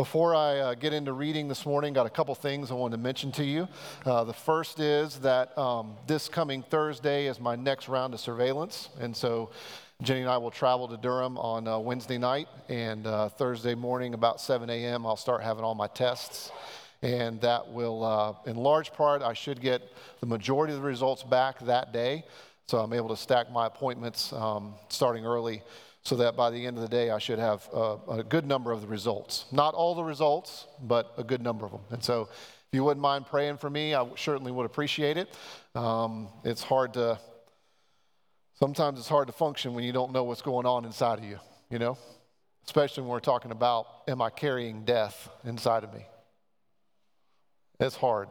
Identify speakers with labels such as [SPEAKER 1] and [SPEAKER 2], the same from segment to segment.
[SPEAKER 1] Before I uh, get into reading this morning, got a couple things I wanted to mention to you. Uh, the first is that um, this coming Thursday is my next round of surveillance, and so Jenny and I will travel to Durham on uh, Wednesday night, and uh, Thursday morning about 7 a.m. I'll start having all my tests, and that will, uh, in large part, I should get the majority of the results back that day, so I'm able to stack my appointments um, starting early so that by the end of the day, I should have a, a, good number of the results. Not all the results, but a good number of them. And so, if you wouldn't mind praying for me, I certainly would appreciate it. Um, it's hard to, sometimes it's hard to function when you don't know what's going on inside of you, you know? Especially when we're talking about, am I carrying death inside of me? It's hard.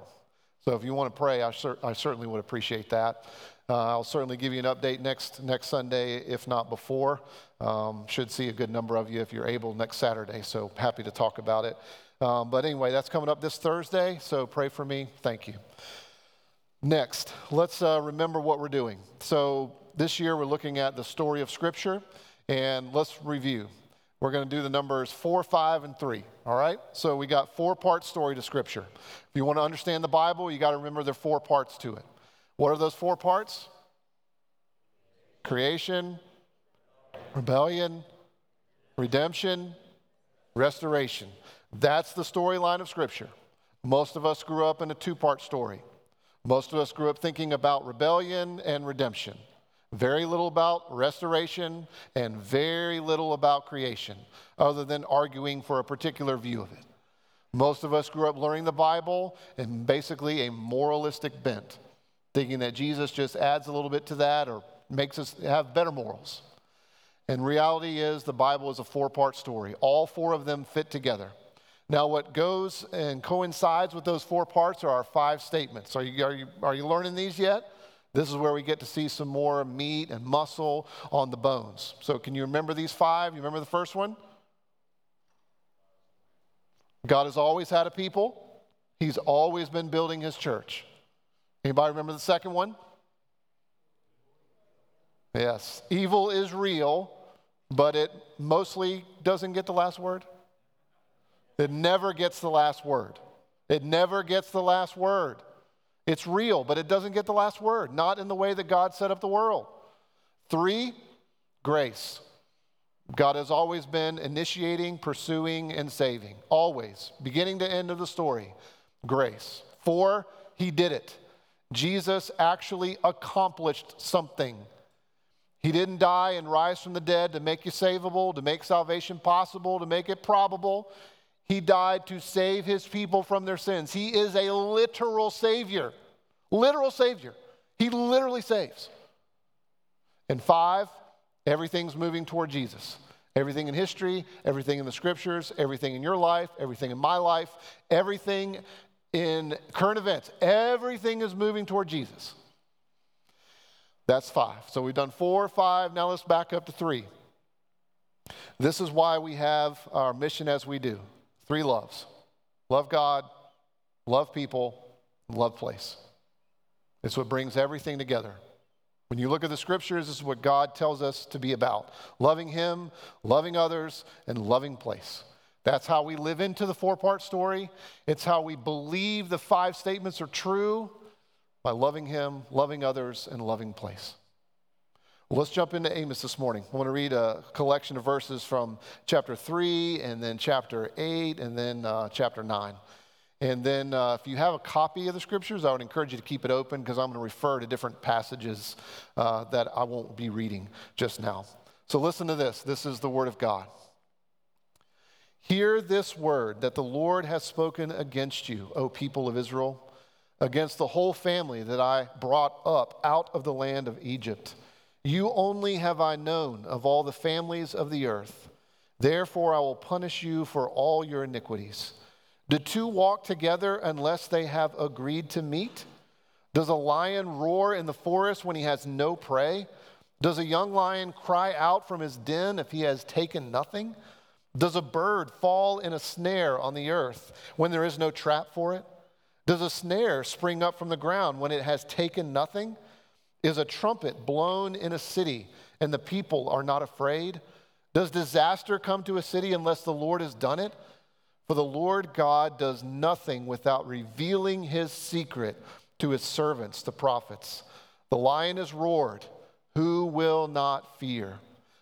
[SPEAKER 1] So if you want to pray, I, cer- I certainly would appreciate that. Uh, I'll certainly give you an update next, next Sunday, if not before. Um, should see a good number of you if you're able next Saturday, so happy to talk about it. Um, but anyway, that's coming up this Thursday, so pray for me. Thank you. Next, let's uh, remember what we're doing. So this year we're looking at the story of Scripture, and let's review. We're going to do the numbers four, five, and three. All right? So we got four part story to Scripture. If you want to understand the Bible, you got to remember there are four parts to it. What are those four parts? Creation, rebellion, redemption, restoration. That's the storyline of Scripture. Most of us grew up in a two part story. Most of us grew up thinking about rebellion and redemption. Very little about restoration and very little about creation, other than arguing for a particular view of it. Most of us grew up learning the Bible in basically a moralistic bent thinking that Jesus just adds a little bit to that or makes us have better morals. And reality is, the Bible is a four part story. All four of them fit together. Now, what goes and coincides with those four parts are our five statements. Are you, are you, are you learning these yet? This is where we get to see some more meat and muscle on the bones. So, can you remember these five? You remember the first one? God has always had a people, He's always been building His church. Anybody remember the second one? Yes. Evil is real, but it mostly doesn't get the last word. It never gets the last word. It never gets the last word. It's real, but it doesn't get the last word, not in the way that God set up the world. Three, grace. God has always been initiating, pursuing, and saving. Always. Beginning to end of the story. Grace. Four, he did it. Jesus actually accomplished something. He didn't die and rise from the dead to make you savable, to make salvation possible, to make it probable. He died to save his people from their sins. He is a literal Savior. Literal Savior. He literally saves. And five, everything's moving toward Jesus. Everything in history, everything in the scriptures, everything in your life, everything in my life, everything in current events, everything is moving toward Jesus. That's five. So we've done four, five. Now let's back up to three. This is why we have our mission as we do three loves love God, love people, love place. It's what brings everything together. When you look at the scriptures, this is what God tells us to be about loving Him, loving others, and loving place. That's how we live into the four part story. It's how we believe the five statements are true by loving Him, loving others, and loving place. Let's jump into Amos this morning. I want to read a collection of verses from chapter 3, and then chapter 8, and then uh, chapter 9. And then, uh, if you have a copy of the scriptures, I would encourage you to keep it open because I'm going to refer to different passages uh, that I won't be reading just now. So, listen to this. This is the Word of God. Hear this word that the Lord has spoken against you, O people of Israel, against the whole family that I brought up out of the land of Egypt. You only have I known of all the families of the earth. Therefore, I will punish you for all your iniquities. Do two walk together unless they have agreed to meet? Does a lion roar in the forest when he has no prey? Does a young lion cry out from his den if he has taken nothing? Does a bird fall in a snare on the earth when there is no trap for it? Does a snare spring up from the ground when it has taken nothing? Is a trumpet blown in a city and the people are not afraid? Does disaster come to a city unless the Lord has done it? For the Lord God does nothing without revealing his secret to his servants, the prophets. The lion has roared. Who will not fear?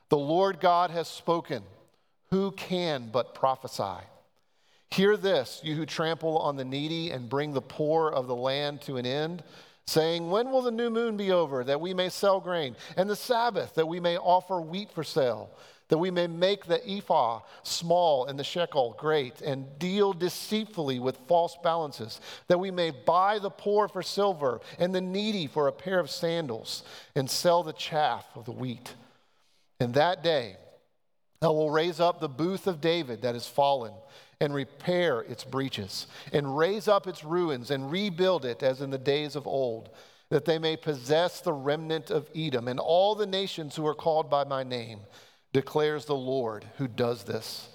[SPEAKER 1] The Lord God has spoken. Who can but prophesy? Hear this, you who trample on the needy and bring the poor of the land to an end, saying, When will the new moon be over, that we may sell grain, and the Sabbath, that we may offer wheat for sale? that we may make the ephah small and the shekel great, and deal deceitfully with false balances, that we may buy the poor for silver and the needy for a pair of sandals, and sell the chaff of the wheat. In that day, I will raise up the booth of David that is fallen, and repair its breaches, and raise up its ruins, and rebuild it as in the days of old, that they may possess the remnant of Edom and all the nations who are called by my name declares the Lord who does this.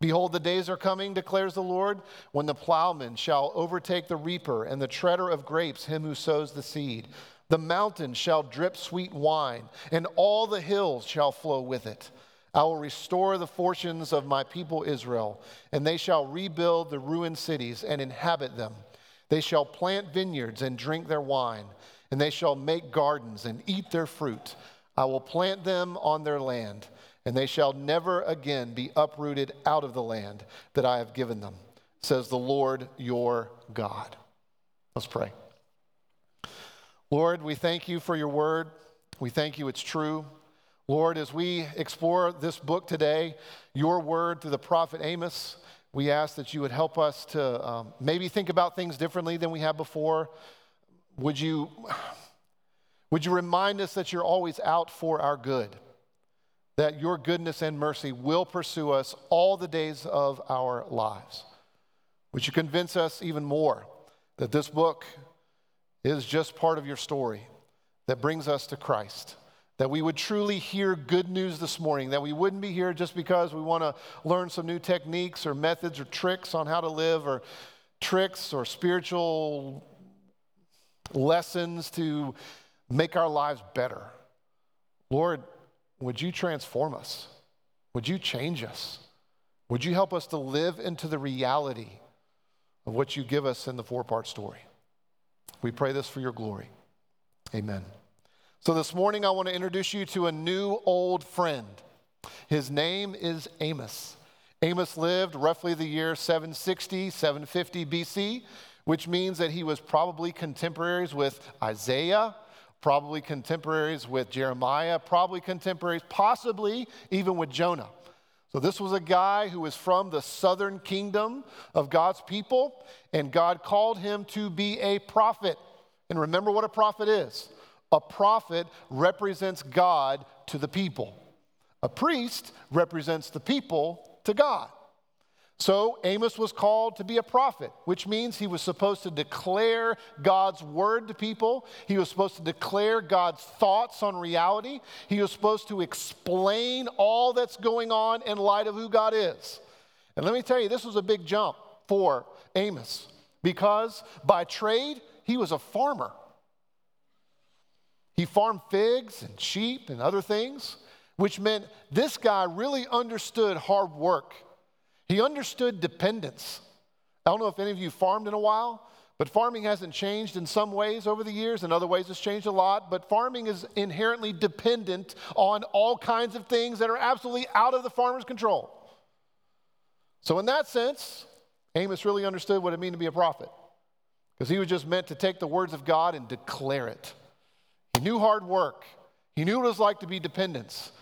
[SPEAKER 1] Behold, the days are coming, declares the Lord, when the plowman shall overtake the reaper and the treader of grapes, him who sows the seed. The mountains shall drip sweet wine, and all the hills shall flow with it. I will restore the fortunes of my people Israel, and they shall rebuild the ruined cities and inhabit them. They shall plant vineyards and drink their wine, and they shall make gardens and eat their fruit. I will plant them on their land and they shall never again be uprooted out of the land that I have given them, says the Lord your God. Let's pray. Lord, we thank you for your word. We thank you it's true. Lord, as we explore this book today, your word through the prophet Amos, we ask that you would help us to um, maybe think about things differently than we have before. Would you, would you remind us that you're always out for our good? that your goodness and mercy will pursue us all the days of our lives. Would you convince us even more that this book is just part of your story that brings us to Christ? That we would truly hear good news this morning, that we wouldn't be here just because we want to learn some new techniques or methods or tricks on how to live or tricks or spiritual lessons to make our lives better. Lord, would you transform us? Would you change us? Would you help us to live into the reality of what you give us in the four part story? We pray this for your glory. Amen. So, this morning, I want to introduce you to a new old friend. His name is Amos. Amos lived roughly the year 760, 750 BC, which means that he was probably contemporaries with Isaiah, probably contemporaries with Jeremiah, probably contemporaries, possibly even with Jonah. So, this was a guy who was from the southern kingdom of God's people, and God called him to be a prophet. And remember what a prophet is a prophet represents God to the people, a priest represents the people to God. So Amos was called to be a prophet, which means he was supposed to declare God's word to people. He was supposed to declare God's thoughts on reality. He was supposed to explain all that's going on in light of who God is. And let me tell you, this was a big jump for Amos because by trade, he was a farmer. He farmed figs and sheep and other things, which meant this guy really understood hard work he understood dependence. I don't know if any of you farmed in a while, but farming hasn't changed in some ways over the years. In other ways, it's changed a lot. But farming is inherently dependent on all kinds of things that are absolutely out of the farmer's control. So, in that sense, Amos really understood what it meant to be a prophet because he was just meant to take the words of God and declare it. He knew hard work, he knew what it was like to be dependence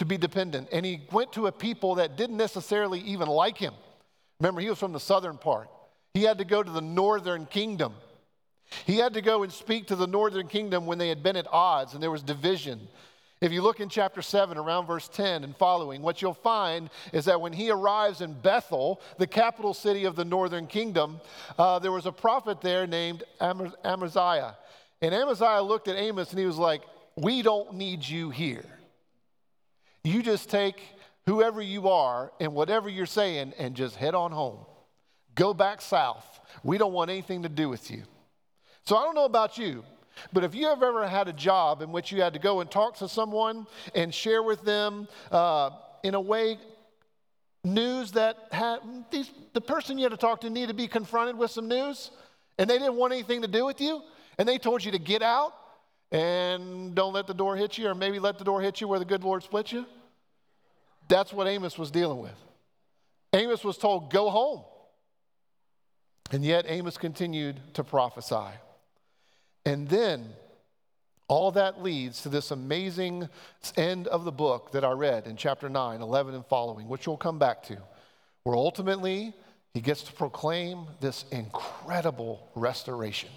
[SPEAKER 1] to be dependent. And he went to a people that didn't necessarily even like him. Remember, he was from the southern part. He had to go to the northern kingdom. He had to go and speak to the northern kingdom when they had been at odds and there was division. If you look in chapter 7, around verse 10 and following, what you'll find is that when he arrives in Bethel, the capital city of the northern kingdom, uh, there was a prophet there named Amaziah. And Amaziah looked at Amos and he was like, We don't need you here. You just take whoever you are and whatever you're saying and just head on home. Go back south. We don't want anything to do with you. So I don't know about you, but if you have ever had a job in which you had to go and talk to someone and share with them uh, in a way news that had, these, the person you had to talk to needed to be confronted with some news, and they didn't want anything to do with you, and they told you to get out and don't let the door hit you, or maybe let the door hit you where the good Lord split you? That's what Amos was dealing with. Amos was told, Go home. And yet Amos continued to prophesy. And then all that leads to this amazing end of the book that I read in chapter 9, 11, and following, which we'll come back to, where ultimately he gets to proclaim this incredible restoration.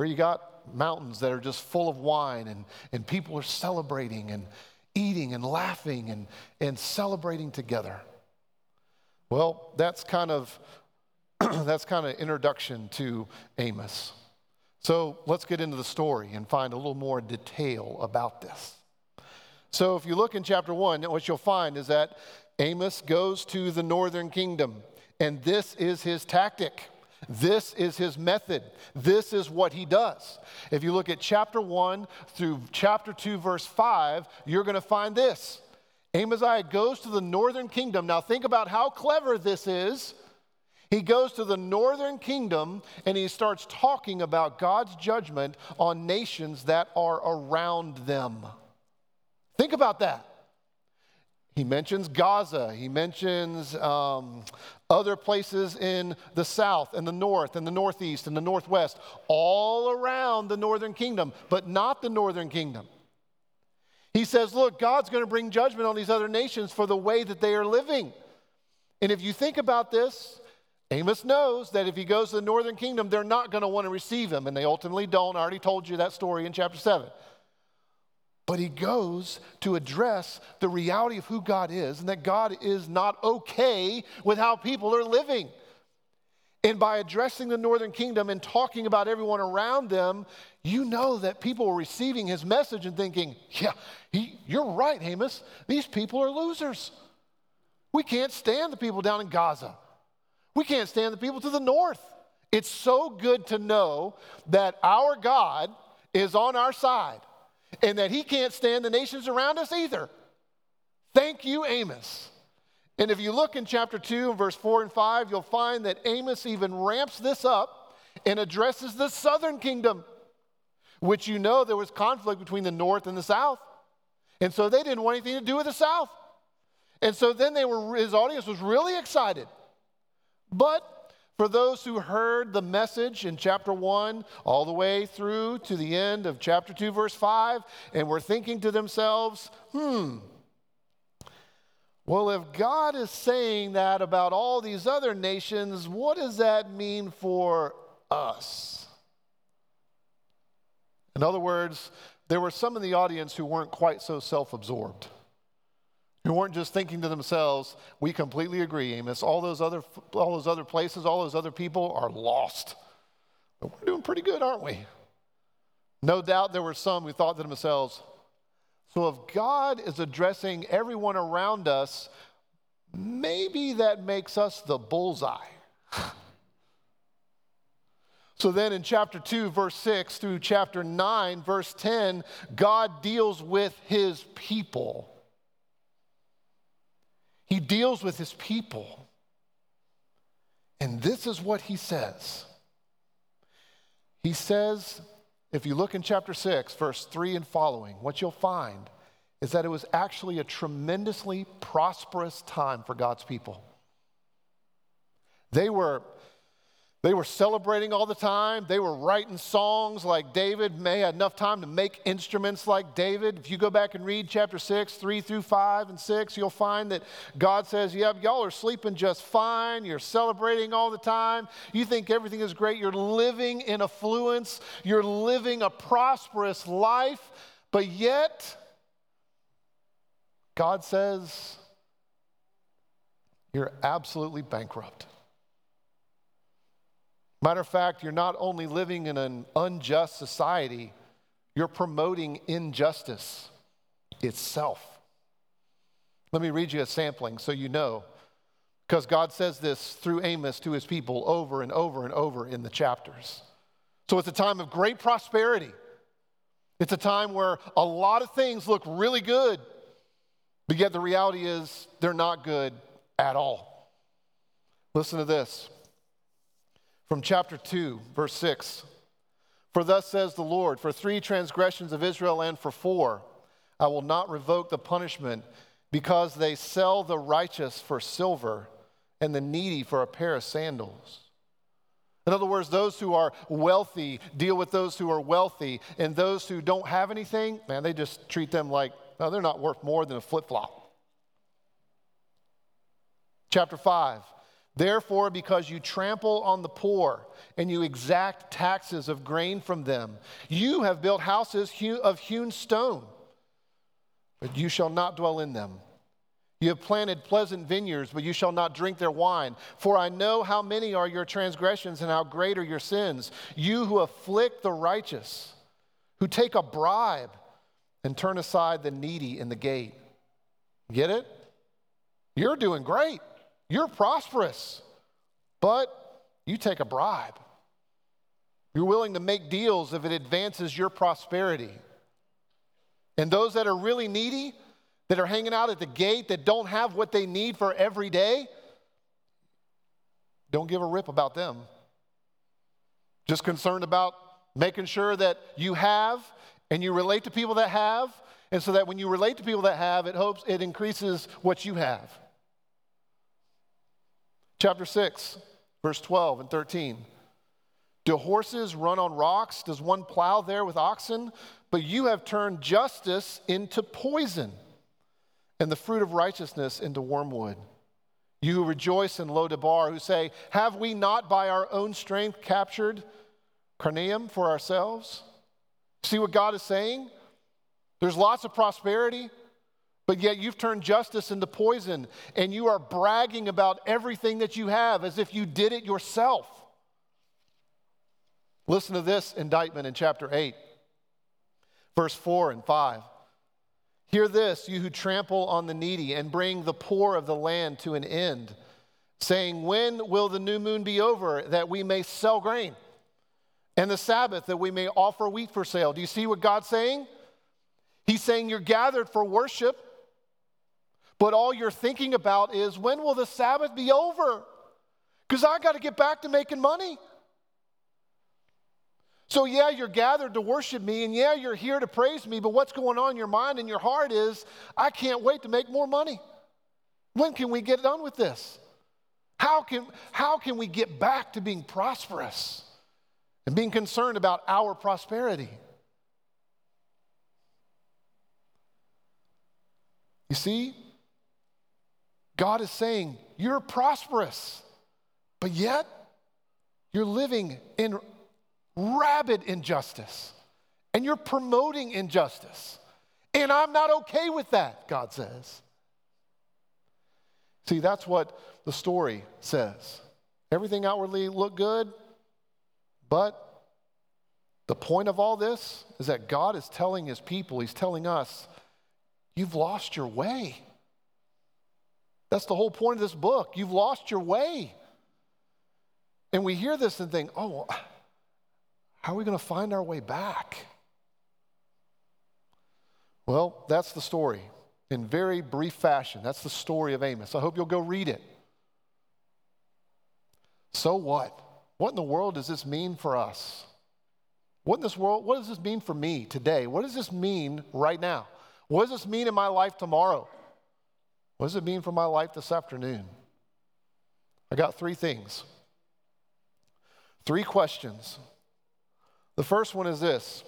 [SPEAKER 1] Where you got mountains that are just full of wine and, and people are celebrating and eating and laughing and, and celebrating together. Well, that's kind of that's kind of introduction to Amos. So let's get into the story and find a little more detail about this. So if you look in chapter one, what you'll find is that Amos goes to the northern kingdom, and this is his tactic. This is his method. This is what he does. If you look at chapter 1 through chapter 2, verse 5, you're going to find this. Amaziah goes to the northern kingdom. Now, think about how clever this is. He goes to the northern kingdom and he starts talking about God's judgment on nations that are around them. Think about that. He mentions Gaza. He mentions um, other places in the south and the north and the northeast and the northwest, all around the northern kingdom, but not the northern kingdom. He says, Look, God's going to bring judgment on these other nations for the way that they are living. And if you think about this, Amos knows that if he goes to the northern kingdom, they're not going to want to receive him, and they ultimately don't. I already told you that story in chapter 7. But he goes to address the reality of who God is and that God is not okay with how people are living. And by addressing the northern kingdom and talking about everyone around them, you know that people were receiving his message and thinking, yeah, he, you're right, Amos. These people are losers. We can't stand the people down in Gaza. We can't stand the people to the north. It's so good to know that our God is on our side and that he can't stand the nations around us either. Thank you, Amos. And if you look in chapter 2 verse 4 and 5, you'll find that Amos even ramps this up and addresses the southern kingdom, which you know there was conflict between the north and the south. And so they didn't want anything to do with the south. And so then they were his audience was really excited. But for those who heard the message in chapter 1 all the way through to the end of chapter 2, verse 5, and were thinking to themselves, hmm, well, if God is saying that about all these other nations, what does that mean for us? In other words, there were some in the audience who weren't quite so self absorbed who weren't just thinking to themselves, we completely agree, Amos. All those other, all those other places, all those other people are lost. But we're doing pretty good, aren't we? No doubt there were some who thought to themselves, so if God is addressing everyone around us, maybe that makes us the bullseye. so then in chapter 2, verse 6 through chapter 9, verse 10, God deals with his people. He deals with his people. And this is what he says. He says, if you look in chapter 6, verse 3 and following, what you'll find is that it was actually a tremendously prosperous time for God's people. They were they were celebrating all the time. They were writing songs like David. May had enough time to make instruments like David. If you go back and read chapter 6, 3 through 5 and 6, you'll find that God says, Yep, y'all are sleeping just fine. You're celebrating all the time. You think everything is great. You're living in affluence. You're living a prosperous life. But yet, God says, You're absolutely bankrupt. Matter of fact, you're not only living in an unjust society, you're promoting injustice itself. Let me read you a sampling so you know. Because God says this through Amos to his people over and over and over in the chapters. So it's a time of great prosperity. It's a time where a lot of things look really good, but yet the reality is they're not good at all. Listen to this from chapter 2, verse 6. For thus says the Lord, for three transgressions of Israel and for four, I will not revoke the punishment because they sell the righteous for silver and the needy for a pair of sandals. In other words, those who are wealthy deal with those who are wealthy, and those who don't have anything, man, they just treat them like, no, they're not worth more than a flip flop. Chapter 5. Therefore, because you trample on the poor and you exact taxes of grain from them, you have built houses of hewn stone, but you shall not dwell in them. You have planted pleasant vineyards, but you shall not drink their wine. For I know how many are your transgressions and how great are your sins. You who afflict the righteous, who take a bribe and turn aside the needy in the gate. Get it? You're doing great. You're prosperous, but you take a bribe. You're willing to make deals if it advances your prosperity. And those that are really needy, that are hanging out at the gate that don't have what they need for every day, don't give a rip about them. Just concerned about making sure that you have and you relate to people that have, and so that when you relate to people that have, it hopes it increases what you have. Chapter 6, verse 12 and 13. Do horses run on rocks? Does one plow there with oxen? But you have turned justice into poison and the fruit of righteousness into wormwood. You who rejoice in Lo-debar, who say, Have we not by our own strength captured Karnaim for ourselves? See what God is saying? There's lots of prosperity, but yet you've turned justice into poison, and you are bragging about everything that you have as if you did it yourself. Listen to this indictment in chapter 8, verse 4 and 5. Hear this, you who trample on the needy and bring the poor of the land to an end, saying, When will the new moon be over that we may sell grain? And the Sabbath that we may offer wheat for sale. Do you see what God's saying? He's saying you're gathered for worship, but all you're thinking about is when will the Sabbath be over? Because I got to get back to making money. So, yeah, you're gathered to worship me, and yeah, you're here to praise me, but what's going on in your mind and your heart is, I can't wait to make more money. When can we get done with this? How can, how can we get back to being prosperous and being concerned about our prosperity? You see, God is saying, You're prosperous, but yet you're living in rabid injustice and you're promoting injustice. And I'm not okay with that, God says. See, that's what the story says. Everything outwardly looked good, but the point of all this is that God is telling his people, he's telling us, you've lost your way. That's the whole point of this book. You've lost your way. And we hear this and think, oh, how are we going to find our way back? Well, that's the story in very brief fashion. That's the story of Amos. I hope you'll go read it. So what? What in the world does this mean for us? What in this world, what does this mean for me today? What does this mean right now? What does this mean in my life tomorrow? What does it mean for my life this afternoon? I got three things. Three questions the first one is this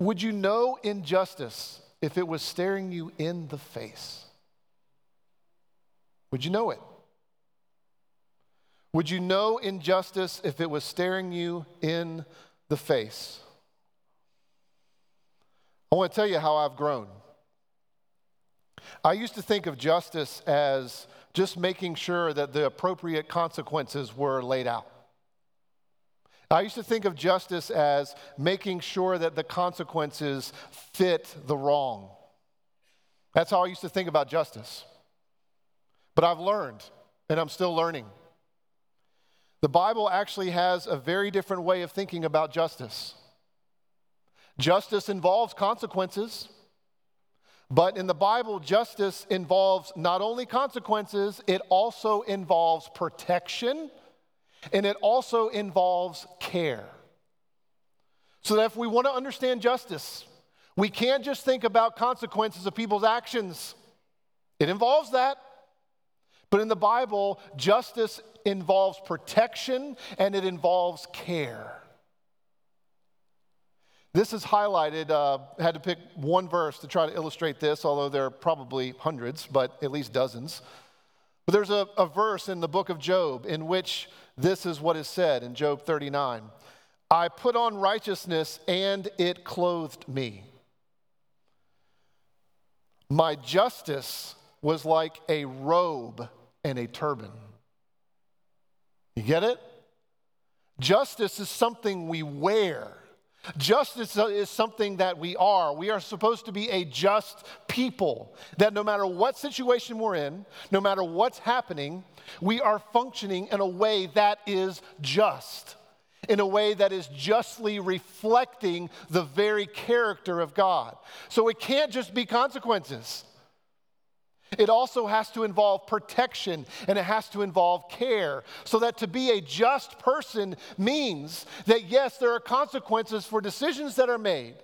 [SPEAKER 1] Would you know injustice if it was staring you in the face? Would you know it? Would you know injustice if it was staring you in the face? I want to tell you how I've grown. I used to think of justice as just making sure that the appropriate consequences were laid out. I used to think of justice as making sure that the consequences fit the wrong. That's how I used to think about justice. But I've learned, and I'm still learning. The Bible actually has a very different way of thinking about justice. Justice involves consequences, But in the Bible, justice involves not only consequences, it also involves protection and it also involves care. So that if we want to understand justice, we can't just think about consequences of people's actions. It involves that. But in the Bible, justice involves protection and it involves care. This is highlighted, uh, had to pick one verse to try to illustrate this, although there are probably hundreds, but at least dozens. But there's a, a verse in the book of Job in which this is what is said in Job 39 I put on righteousness and it clothed me. My justice was like a robe and a turban. You get it? Justice is something we wear. Justice is something that we are. We are supposed to be a just people. That no matter what situation we're in, no matter what's happening, we are functioning in a way that is just, in a way that is justly reflecting the very character of God. So it can't just be consequences. It also has to involve protection and it has to involve care. So that to be a just person means that, yes, there are consequences for decisions that are made,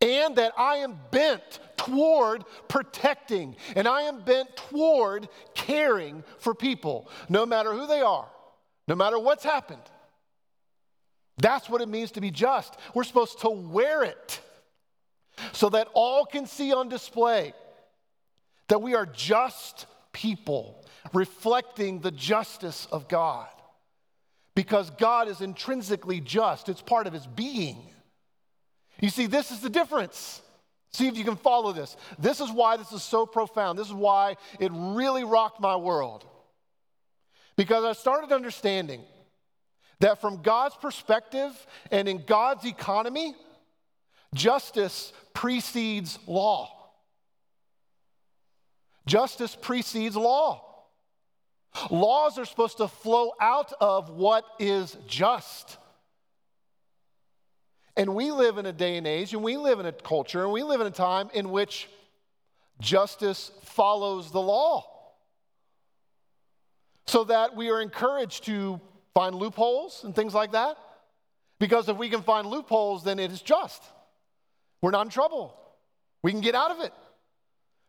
[SPEAKER 1] and that I am bent toward protecting and I am bent toward caring for people, no matter who they are, no matter what's happened. That's what it means to be just. We're supposed to wear it so that all can see on display that we are just people reflecting the justice of God. Because God is intrinsically just, it's part of his being. You see, this is the difference. See if you can follow this. This is why this is so profound. This is why it really rocked my world. Because I started understanding that from God's perspective and in God's economy, justice precedes law. Justice precedes law. Laws are supposed to flow out of what is just. And we live in a day and age, and we live in a culture, and we live in a time in which justice follows the law. So that we are encouraged to find loopholes and things like that. Because if we can find loopholes, then it is just. We're not in trouble. We can get out of it.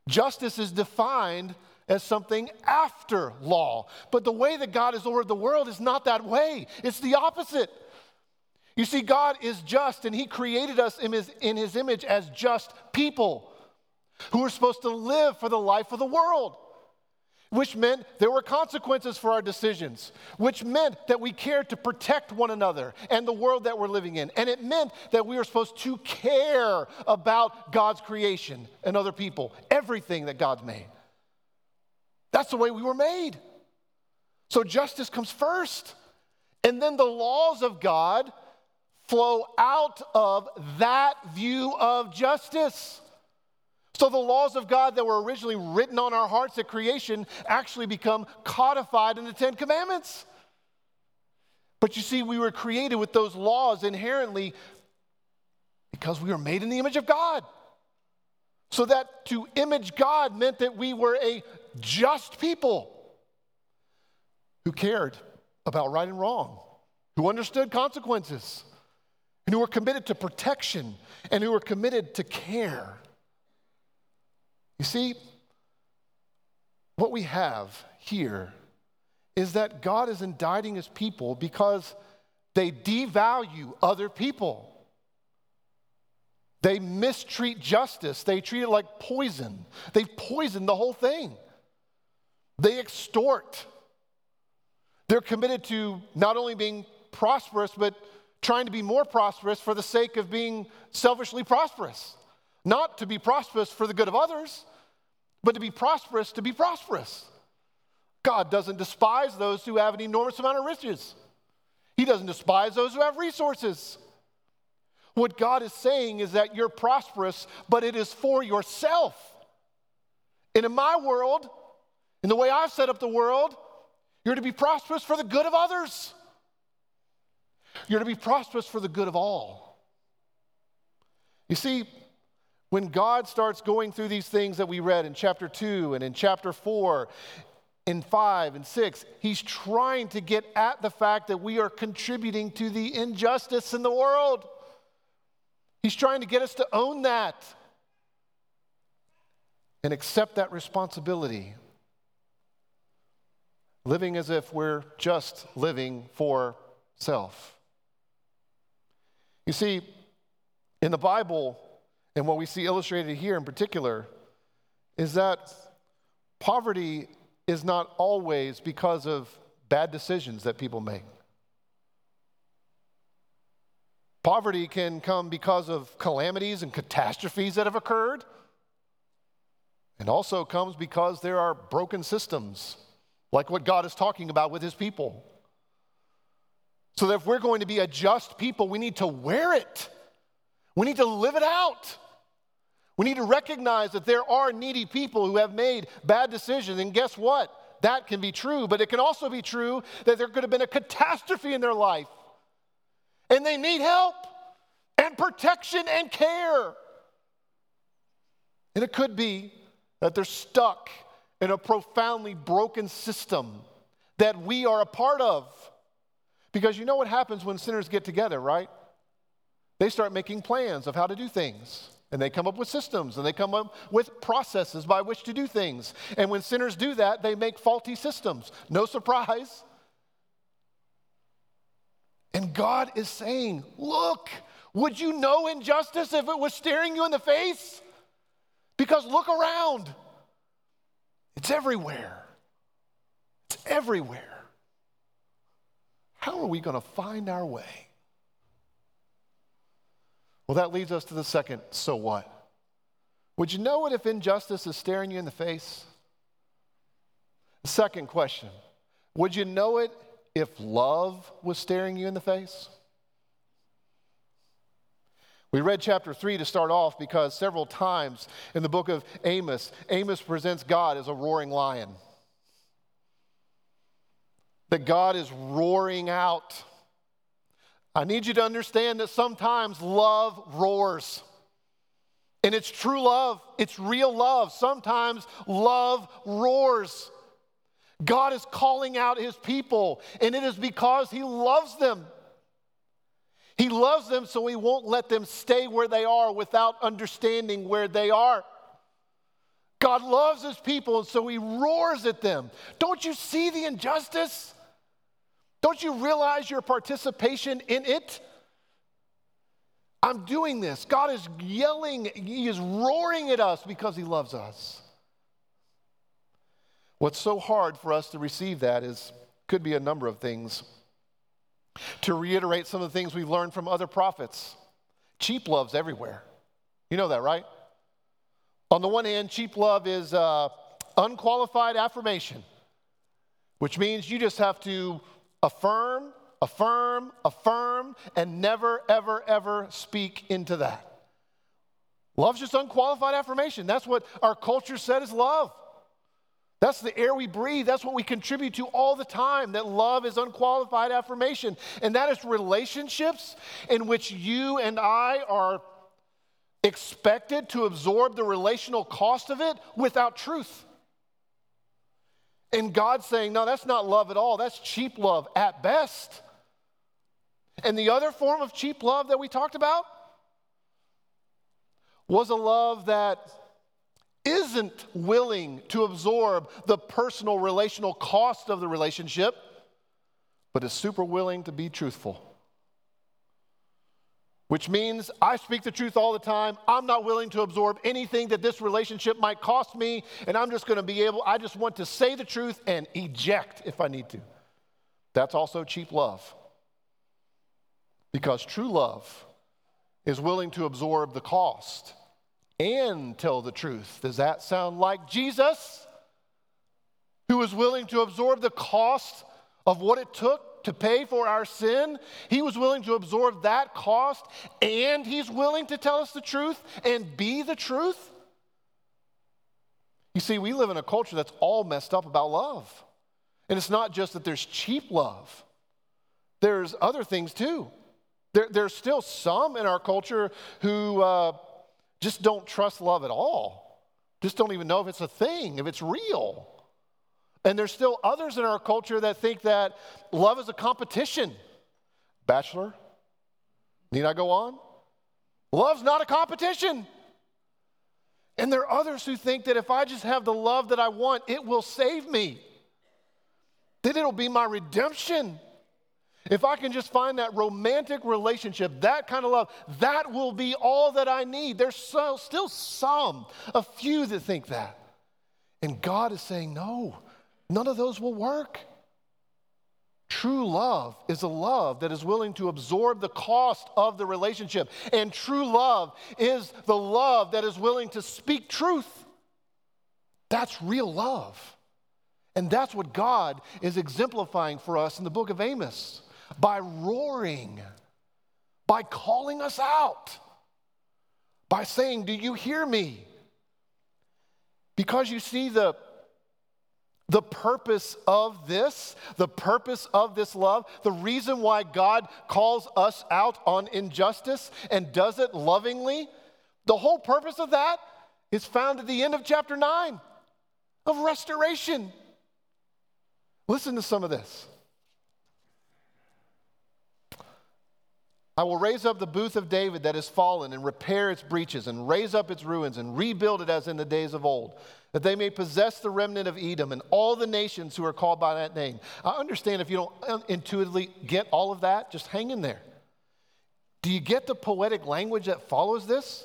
[SPEAKER 1] Justice is defined as something after law. But the way that God has ordered the world is not that way, it's the opposite. You see, God is just, and He created us in His, in his image as just people who are supposed to live for the life of the world which meant there were consequences for our decisions, which meant that we cared to protect one another and the world that we're living in. And it meant that we were supposed to care about God's creation and other people, everything that God's made. That's the way we were made. So justice comes first. And then the laws of God flow out of that view of justice. So the laws of God that were originally written on our hearts at creation actually become codified in the Ten Commandments. But you see, we were created with those laws inherently because we were made in the image of God. So that to image God meant that we were a just people who cared about right and wrong, who understood consequences, and who were committed to protection and who were committed to care. You see, what we have here is that God is indicting his people because they devalue other people. They mistreat justice. They treat it like poison. They've poisoned the whole thing. They extort. They're committed to not only being prosperous, but trying to be more prosperous for the sake of being selfishly prosperous. Not to be prosperous for the good of others, but to be prosperous, to be prosperous. God doesn't despise those who have an enormous amount of riches. He doesn't despise those who have resources. What God is saying is that you're prosperous, but it is for yourself. And in my world, in the way I've set up the world, you're to be prosperous for the good of others. You're to be prosperous for the good of all. You see, When God starts going through these things that we read in chapter 2 and in chapter 4, in 5 and 6, he's trying to get at the fact that we are contributing to the injustice in the world. He's trying to get us to own that and accept that responsibility. Living as if we're just living for self. You see, in the Bible, and what we see illustrated here in particular, is that poverty is not always because of bad decisions that people make. Poverty can come because of calamities and catastrophes that have occurred. and also comes because there are broken systems, like what God is talking about with his people. So that if we're going to be a just people, we need to wear it. We need to live it out. We need to recognize that there are needy people who have made bad decisions. And guess what? That can be true, but it can also be true that there could have been a catastrophe in their life and they need help and protection and care. And it could be that they're stuck in a profoundly broken system that we are a part of. Because you know what happens when sinners get together, right? They start making plans of how to do things. And they come up with systems and they come up with processes by which to do things. And when sinners do that, they make faulty systems. No surprise. And God is saying, Look, would you know injustice if it was staring you in the face? Because look around, it's everywhere. It's everywhere. How are we going to find our way? Well, that leads us to the second so what? Would you know it if injustice is staring you in the face? Second question Would you know it if love was staring you in the face? We read chapter 3 to start off because several times in the book of Amos, Amos presents God as a roaring lion. That God is roaring out. I need you to understand that sometimes love roars. And it's true love, it's real love. Sometimes love roars. God is calling out his people, and it is because he loves them. He loves them, so he won't let them stay where they are without understanding where they are. God loves his people, and so he roars at them. Don't you see the injustice? Don't you realize your participation in it? I'm doing this. God is yelling, He is roaring at us because He loves us. What's so hard for us to receive that is could be a number of things. To reiterate some of the things we've learned from other prophets, cheap love's everywhere. You know that, right? On the one hand, cheap love is uh, unqualified affirmation, which means you just have to affirm, affirm, affirm, and never, ever, ever speak into that. Love's just unqualified affirmation. That's what our culture said is love. That's the air we breathe. That's what we contribute to all the time. That love is unqualified affirmation. And that is relationships in which you and I are expected to absorb the relational cost of it without truth. And God's saying, no, that's not love at all. That's cheap love at best. And the other form of cheap love that we talked about was a love that isn't willing to absorb the personal relational cost of the relationship, but is super willing to be truthful. Which means I speak the truth all the time. I'm not willing to absorb anything that this relationship might cost me, and I'm just going to be able, I just want to say the truth and eject if I need to. That's also cheap love. Because true love is willing to absorb the cost and tell the truth. Does that sound like Jesus, who was willing to absorb the cost of what it took to pay for our sin? He was willing to absorb that cost, and he's willing to tell us the truth and be the truth. You see, we live in a culture that's all messed up about love. And it's not just that there's cheap love, there's other things too. There, there's still some in our culture who. Uh, just don't trust love at all. Just don't even know if it's a thing, if it's real. And there's still others in our culture that think that love is a competition. Bachelor, need I go on? Love's not a competition. And there are others who think that if I just have the love that I want, it will save me, that it'll be my redemption. If I can just find that romantic relationship, that kind of love, that will be all that I need. There's so, still some, a few that think that. And God is saying, no, none of those will work. True love is a love that is willing to absorb the cost of the relationship. And true love is the love that is willing to speak truth. That's real love. And that's what God is exemplifying for us in the book of Amos by roaring, by calling us out, by saying, Do you hear me? Because you see the the purpose of this, the purpose of this love, the reason why God calls us out on injustice and does it lovingly, the whole purpose of that is found at the end of chapter 9 of restoration. Listen to some of this. I will raise up the booth of David that is fallen and repair its breaches and raise up its ruins and rebuild it as in the days of old, that they may possess the remnant of Edom and all the nations who are called by that name. I understand if you don't intuitively get all of that, just hang in there. Do you get the poetic language that follows this?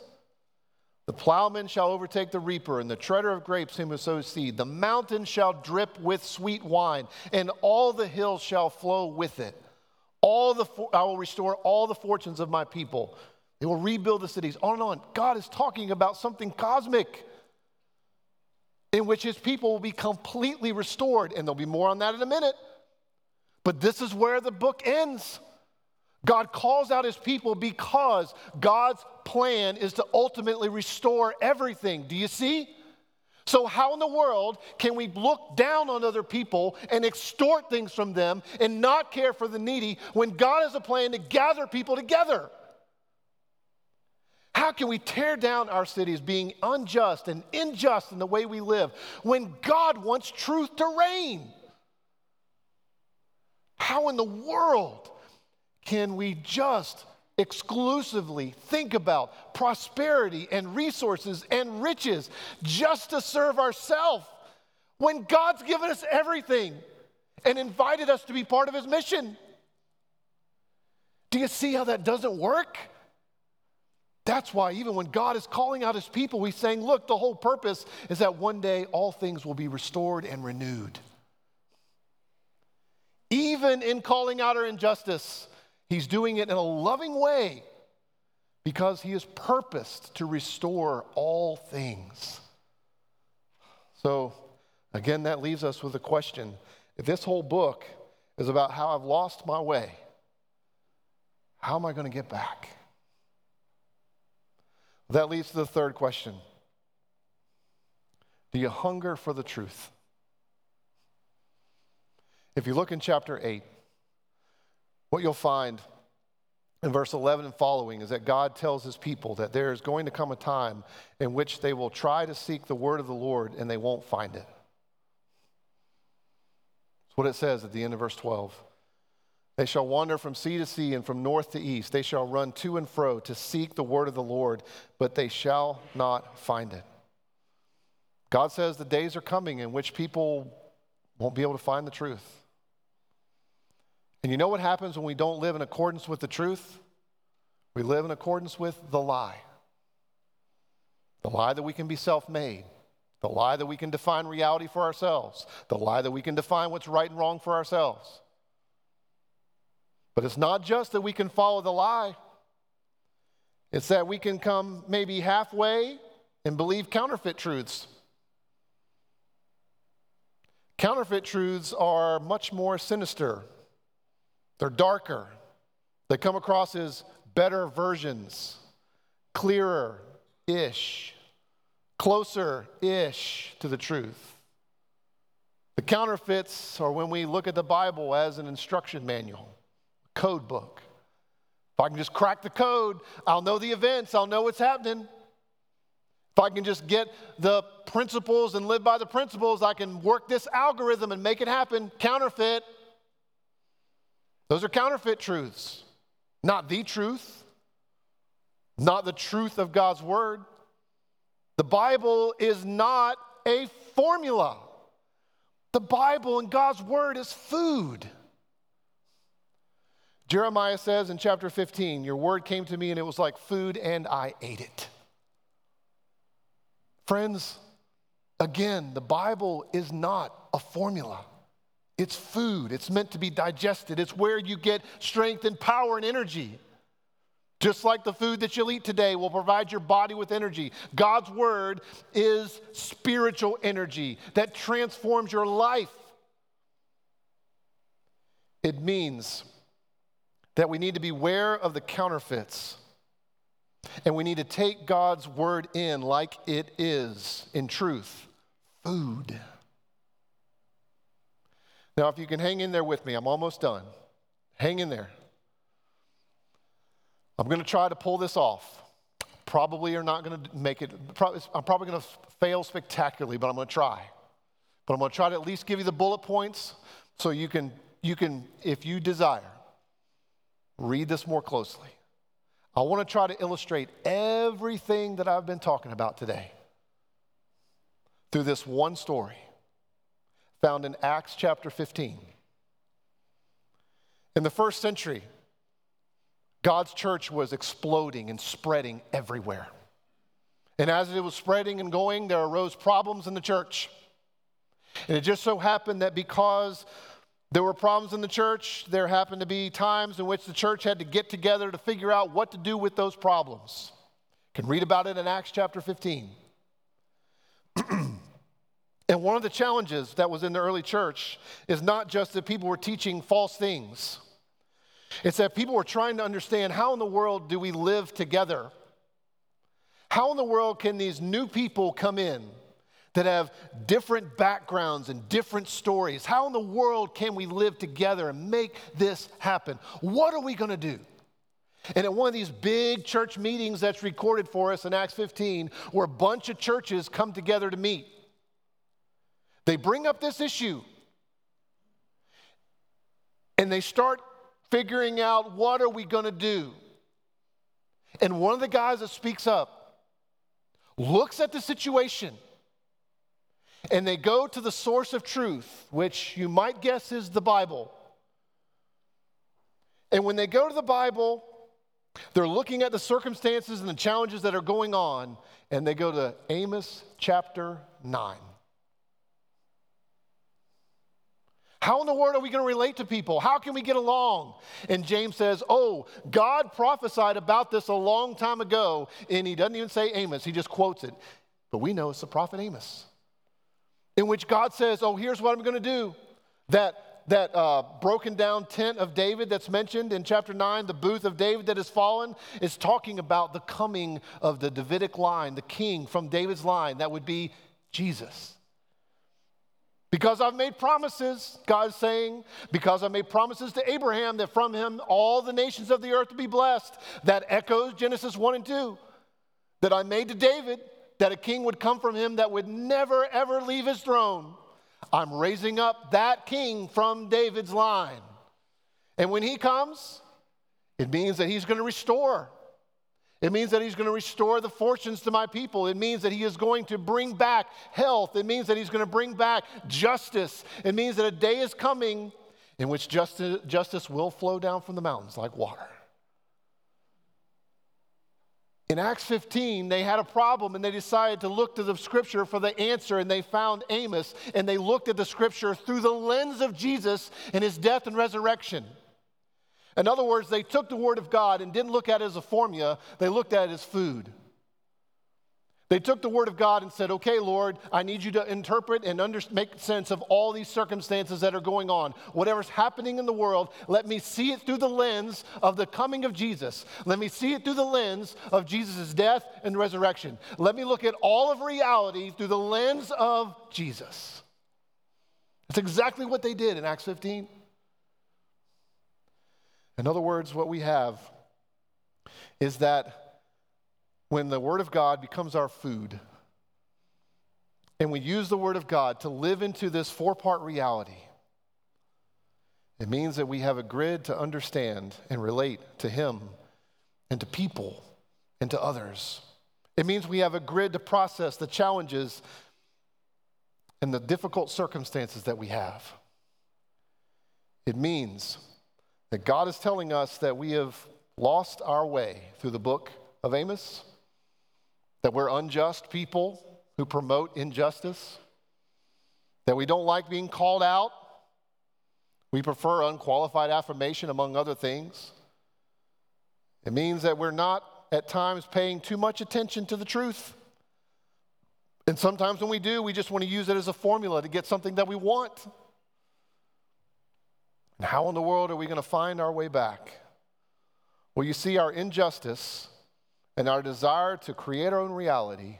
[SPEAKER 1] The plowman shall overtake the reaper, and the treader of grapes him who sows seed. The mountain shall drip with sweet wine, and all the hills shall flow with it. All the, I will restore all the fortunes of my people. They will rebuild the cities, on and on. God is talking about something cosmic in which his people will be completely restored. And there'll be more on that in a minute. But this is where the book ends. God calls out his people because God's plan is to ultimately restore everything. Do you see? So, how in the world can we look down on other people and extort things from them and not care for the needy when God has a plan to gather people together? How can we tear down our cities being unjust and unjust in the way we live when God wants truth to reign? How in the world can we just exclusively think about prosperity and resources and riches just to serve ourselves when God's given us everything and invited us to be part of His mission. Do you see how that doesn't work? That's why, even when God is calling out His people, we saying, Look, the whole purpose is that one day all things will be restored and renewed. Even in calling out our injustice, He's doing it in a loving way because he has purposed to restore all things. So, again, that leaves us with a question. If this whole book is about how I've lost my way, how am I going to get back? That leads to the third question Do you hunger for the truth? If you look in chapter 8, what you'll find in verse 11 and following is that God tells his people that there is going to come a time in which they will try to seek the word of the Lord and they won't find it. That's what it says at the end of verse 12. They shall wander from sea to sea and from north to east. They shall run to and fro to seek the word of the Lord, but they shall not find it. God says the days are coming in which people won't be able to find the truth. And you know what happens when we don't live in accordance with the truth? We live in accordance with the lie. The lie that we can be self made, the lie that we can define reality for ourselves, the lie that we can define what's right and wrong for ourselves. But it's not just that we can follow the lie, it's that we can come maybe halfway and believe counterfeit truths. Counterfeit truths are much more sinister they're darker. They come across as better versions, clearer ish, closer ish to the truth. The counterfeits are when we look at the Bible as an instruction manual, a code book. If I can just crack the code, I'll know the events, I'll know what's happening. If I can just get the principles and live by the principles, I can work this algorithm and make it happen. Counterfeit. Those are counterfeit truths, not the truth, not the truth of God's word. The Bible is not a formula. The Bible and God's word is food. Jeremiah says in chapter 15, Your word came to me and it was like food, and I ate it. Friends, again, the Bible is not a formula. It's food. It's meant to be digested. It's where you get strength and power and energy. Just like the food that you'll eat today will provide your body with energy. God's word is spiritual energy that transforms your life. It means that we need to beware of the counterfeits and we need to take God's word in like it is, in truth, food. Now, if you can hang in there with me, I'm almost done. Hang in there. I'm going to try to pull this off. Probably are not going to make it, I'm probably going to fail spectacularly, but I'm going to try. But I'm going to try to at least give you the bullet points so you can, you can, if you desire, read this more closely. I want to try to illustrate everything that I've been talking about today through this one story found in Acts chapter 15. In the first century, God's church was exploding and spreading everywhere. And as it was spreading and going, there arose problems in the church. And it just so happened that because there were problems in the church. There happened to be times in which the church had to get together to figure out what to do with those problems. You can read about it in Acts chapter 15. and one of the challenges that was in the early church is not just that people were teaching false things, it's that people were trying to understand how in the world do we live together? How in the world can these new people come in? that have different backgrounds and different stories. How in the world can we live together and make this happen? What are we going to do? And at one of these big church meetings that's recorded for us in Acts 15, where a bunch of churches come together to meet, they bring up this issue and they start figuring out what are we going to do. And one of the guys that speaks up looks at the situation and they go to the source of truth, which you might guess is the Bible. And when they go to the Bible, they're looking at the circumstances and the challenges that are going on, and they go to Amos chapter 9. How in the world are we going to relate to people? How can we get along? And James says, Oh, God prophesied about this a long time ago, and he doesn't even say Amos, he just quotes it. But we know it's the prophet Amos in which God says, Oh, here's what I'm going to do. That, that uh, broken down tent of David that's mentioned in chapter 9, the booth of David that has fallen, is talking about the coming of the Davidic line, the king from David's line. That would be Jesus. Because I've made promises, God is saying, because I made promises to Abraham that from him all the nations of the earth will be blessed. That echoes Genesis 1 and 2. That I made to David that a king would come from him that would never, ever leave his throne. I'm raising up that king from David's line. And when he comes, it means that he's going to restore. It means that he's going to restore the fortunes to my people. It means that he is going to bring back health. It means that he's going to bring back justice. It means that a day is coming in which justice, justice will flow down from the mountains like water. In Acts 15, they had a problem and they decided to look to the scripture for the answer, and they found Amos and they looked at the scripture through the lens of Jesus and his death and resurrection. In other words, they took the word of God and didn't look at it as a formula, they looked at it as food. They took the word of God and said, Okay, Lord, I need you to interpret and under- make sense of all these circumstances that are going on. Whatever's happening in the world, let me see it through the lens of the coming of Jesus. Let me see it through the lens of Jesus' death and resurrection. Let me look at all of reality through the lens of Jesus. That's exactly what they did in Acts 15. In other words, what we have is that when the Word of God becomes our food and we use the Word of God to live into this four part reality, it means that we have a grid to understand and relate to Him and to people and to others. It means we have a grid to process the challenges and the difficult circumstances that we have. It means that God is telling us that we have lost our way through the book of Amos, that we're unjust people who promote injustice, that we don't like being called out. We prefer unqualified affirmation, among other things. It means that we're not at times paying too much attention to the truth. And sometimes when we do, we just want to use it as a formula to get something that we want. And how in the world are we going to find our way back? Well, you see, our injustice and our desire to create our own reality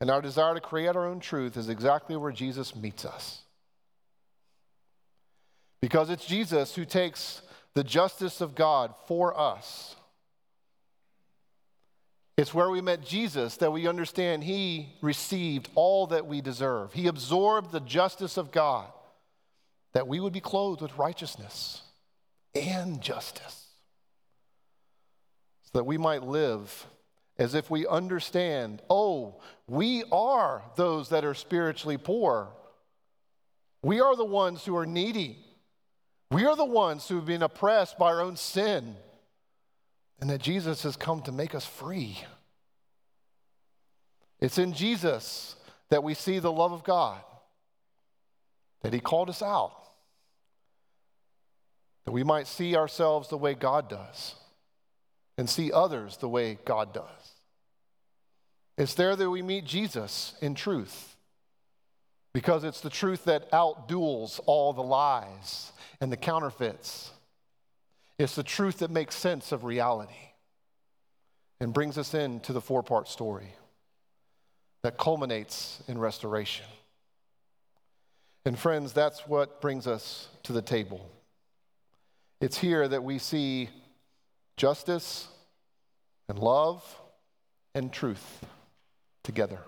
[SPEAKER 1] and our desire to create our own truth is exactly where Jesus meets us. Because it's Jesus who takes the justice of God for us. It's where we met Jesus that we understand he received all that we deserve. He absorbed the justice of God that we would be clothed with righteousness and justice, so that we might live as if we understand oh, we are those that are spiritually poor. We are the ones who are needy. We are the ones who have been oppressed by our own sin, and that Jesus has come to make us free. It's in Jesus that we see the love of God, that He called us out that we might see ourselves the way God does and see others the way God does. It's there that we meet Jesus in truth because it's the truth that outduels all the lies and the counterfeits. It's the truth that makes sense of reality and brings us into the four part story that culminates in restoration. And, friends, that's what brings us to the table. It's here that we see justice and love and truth together.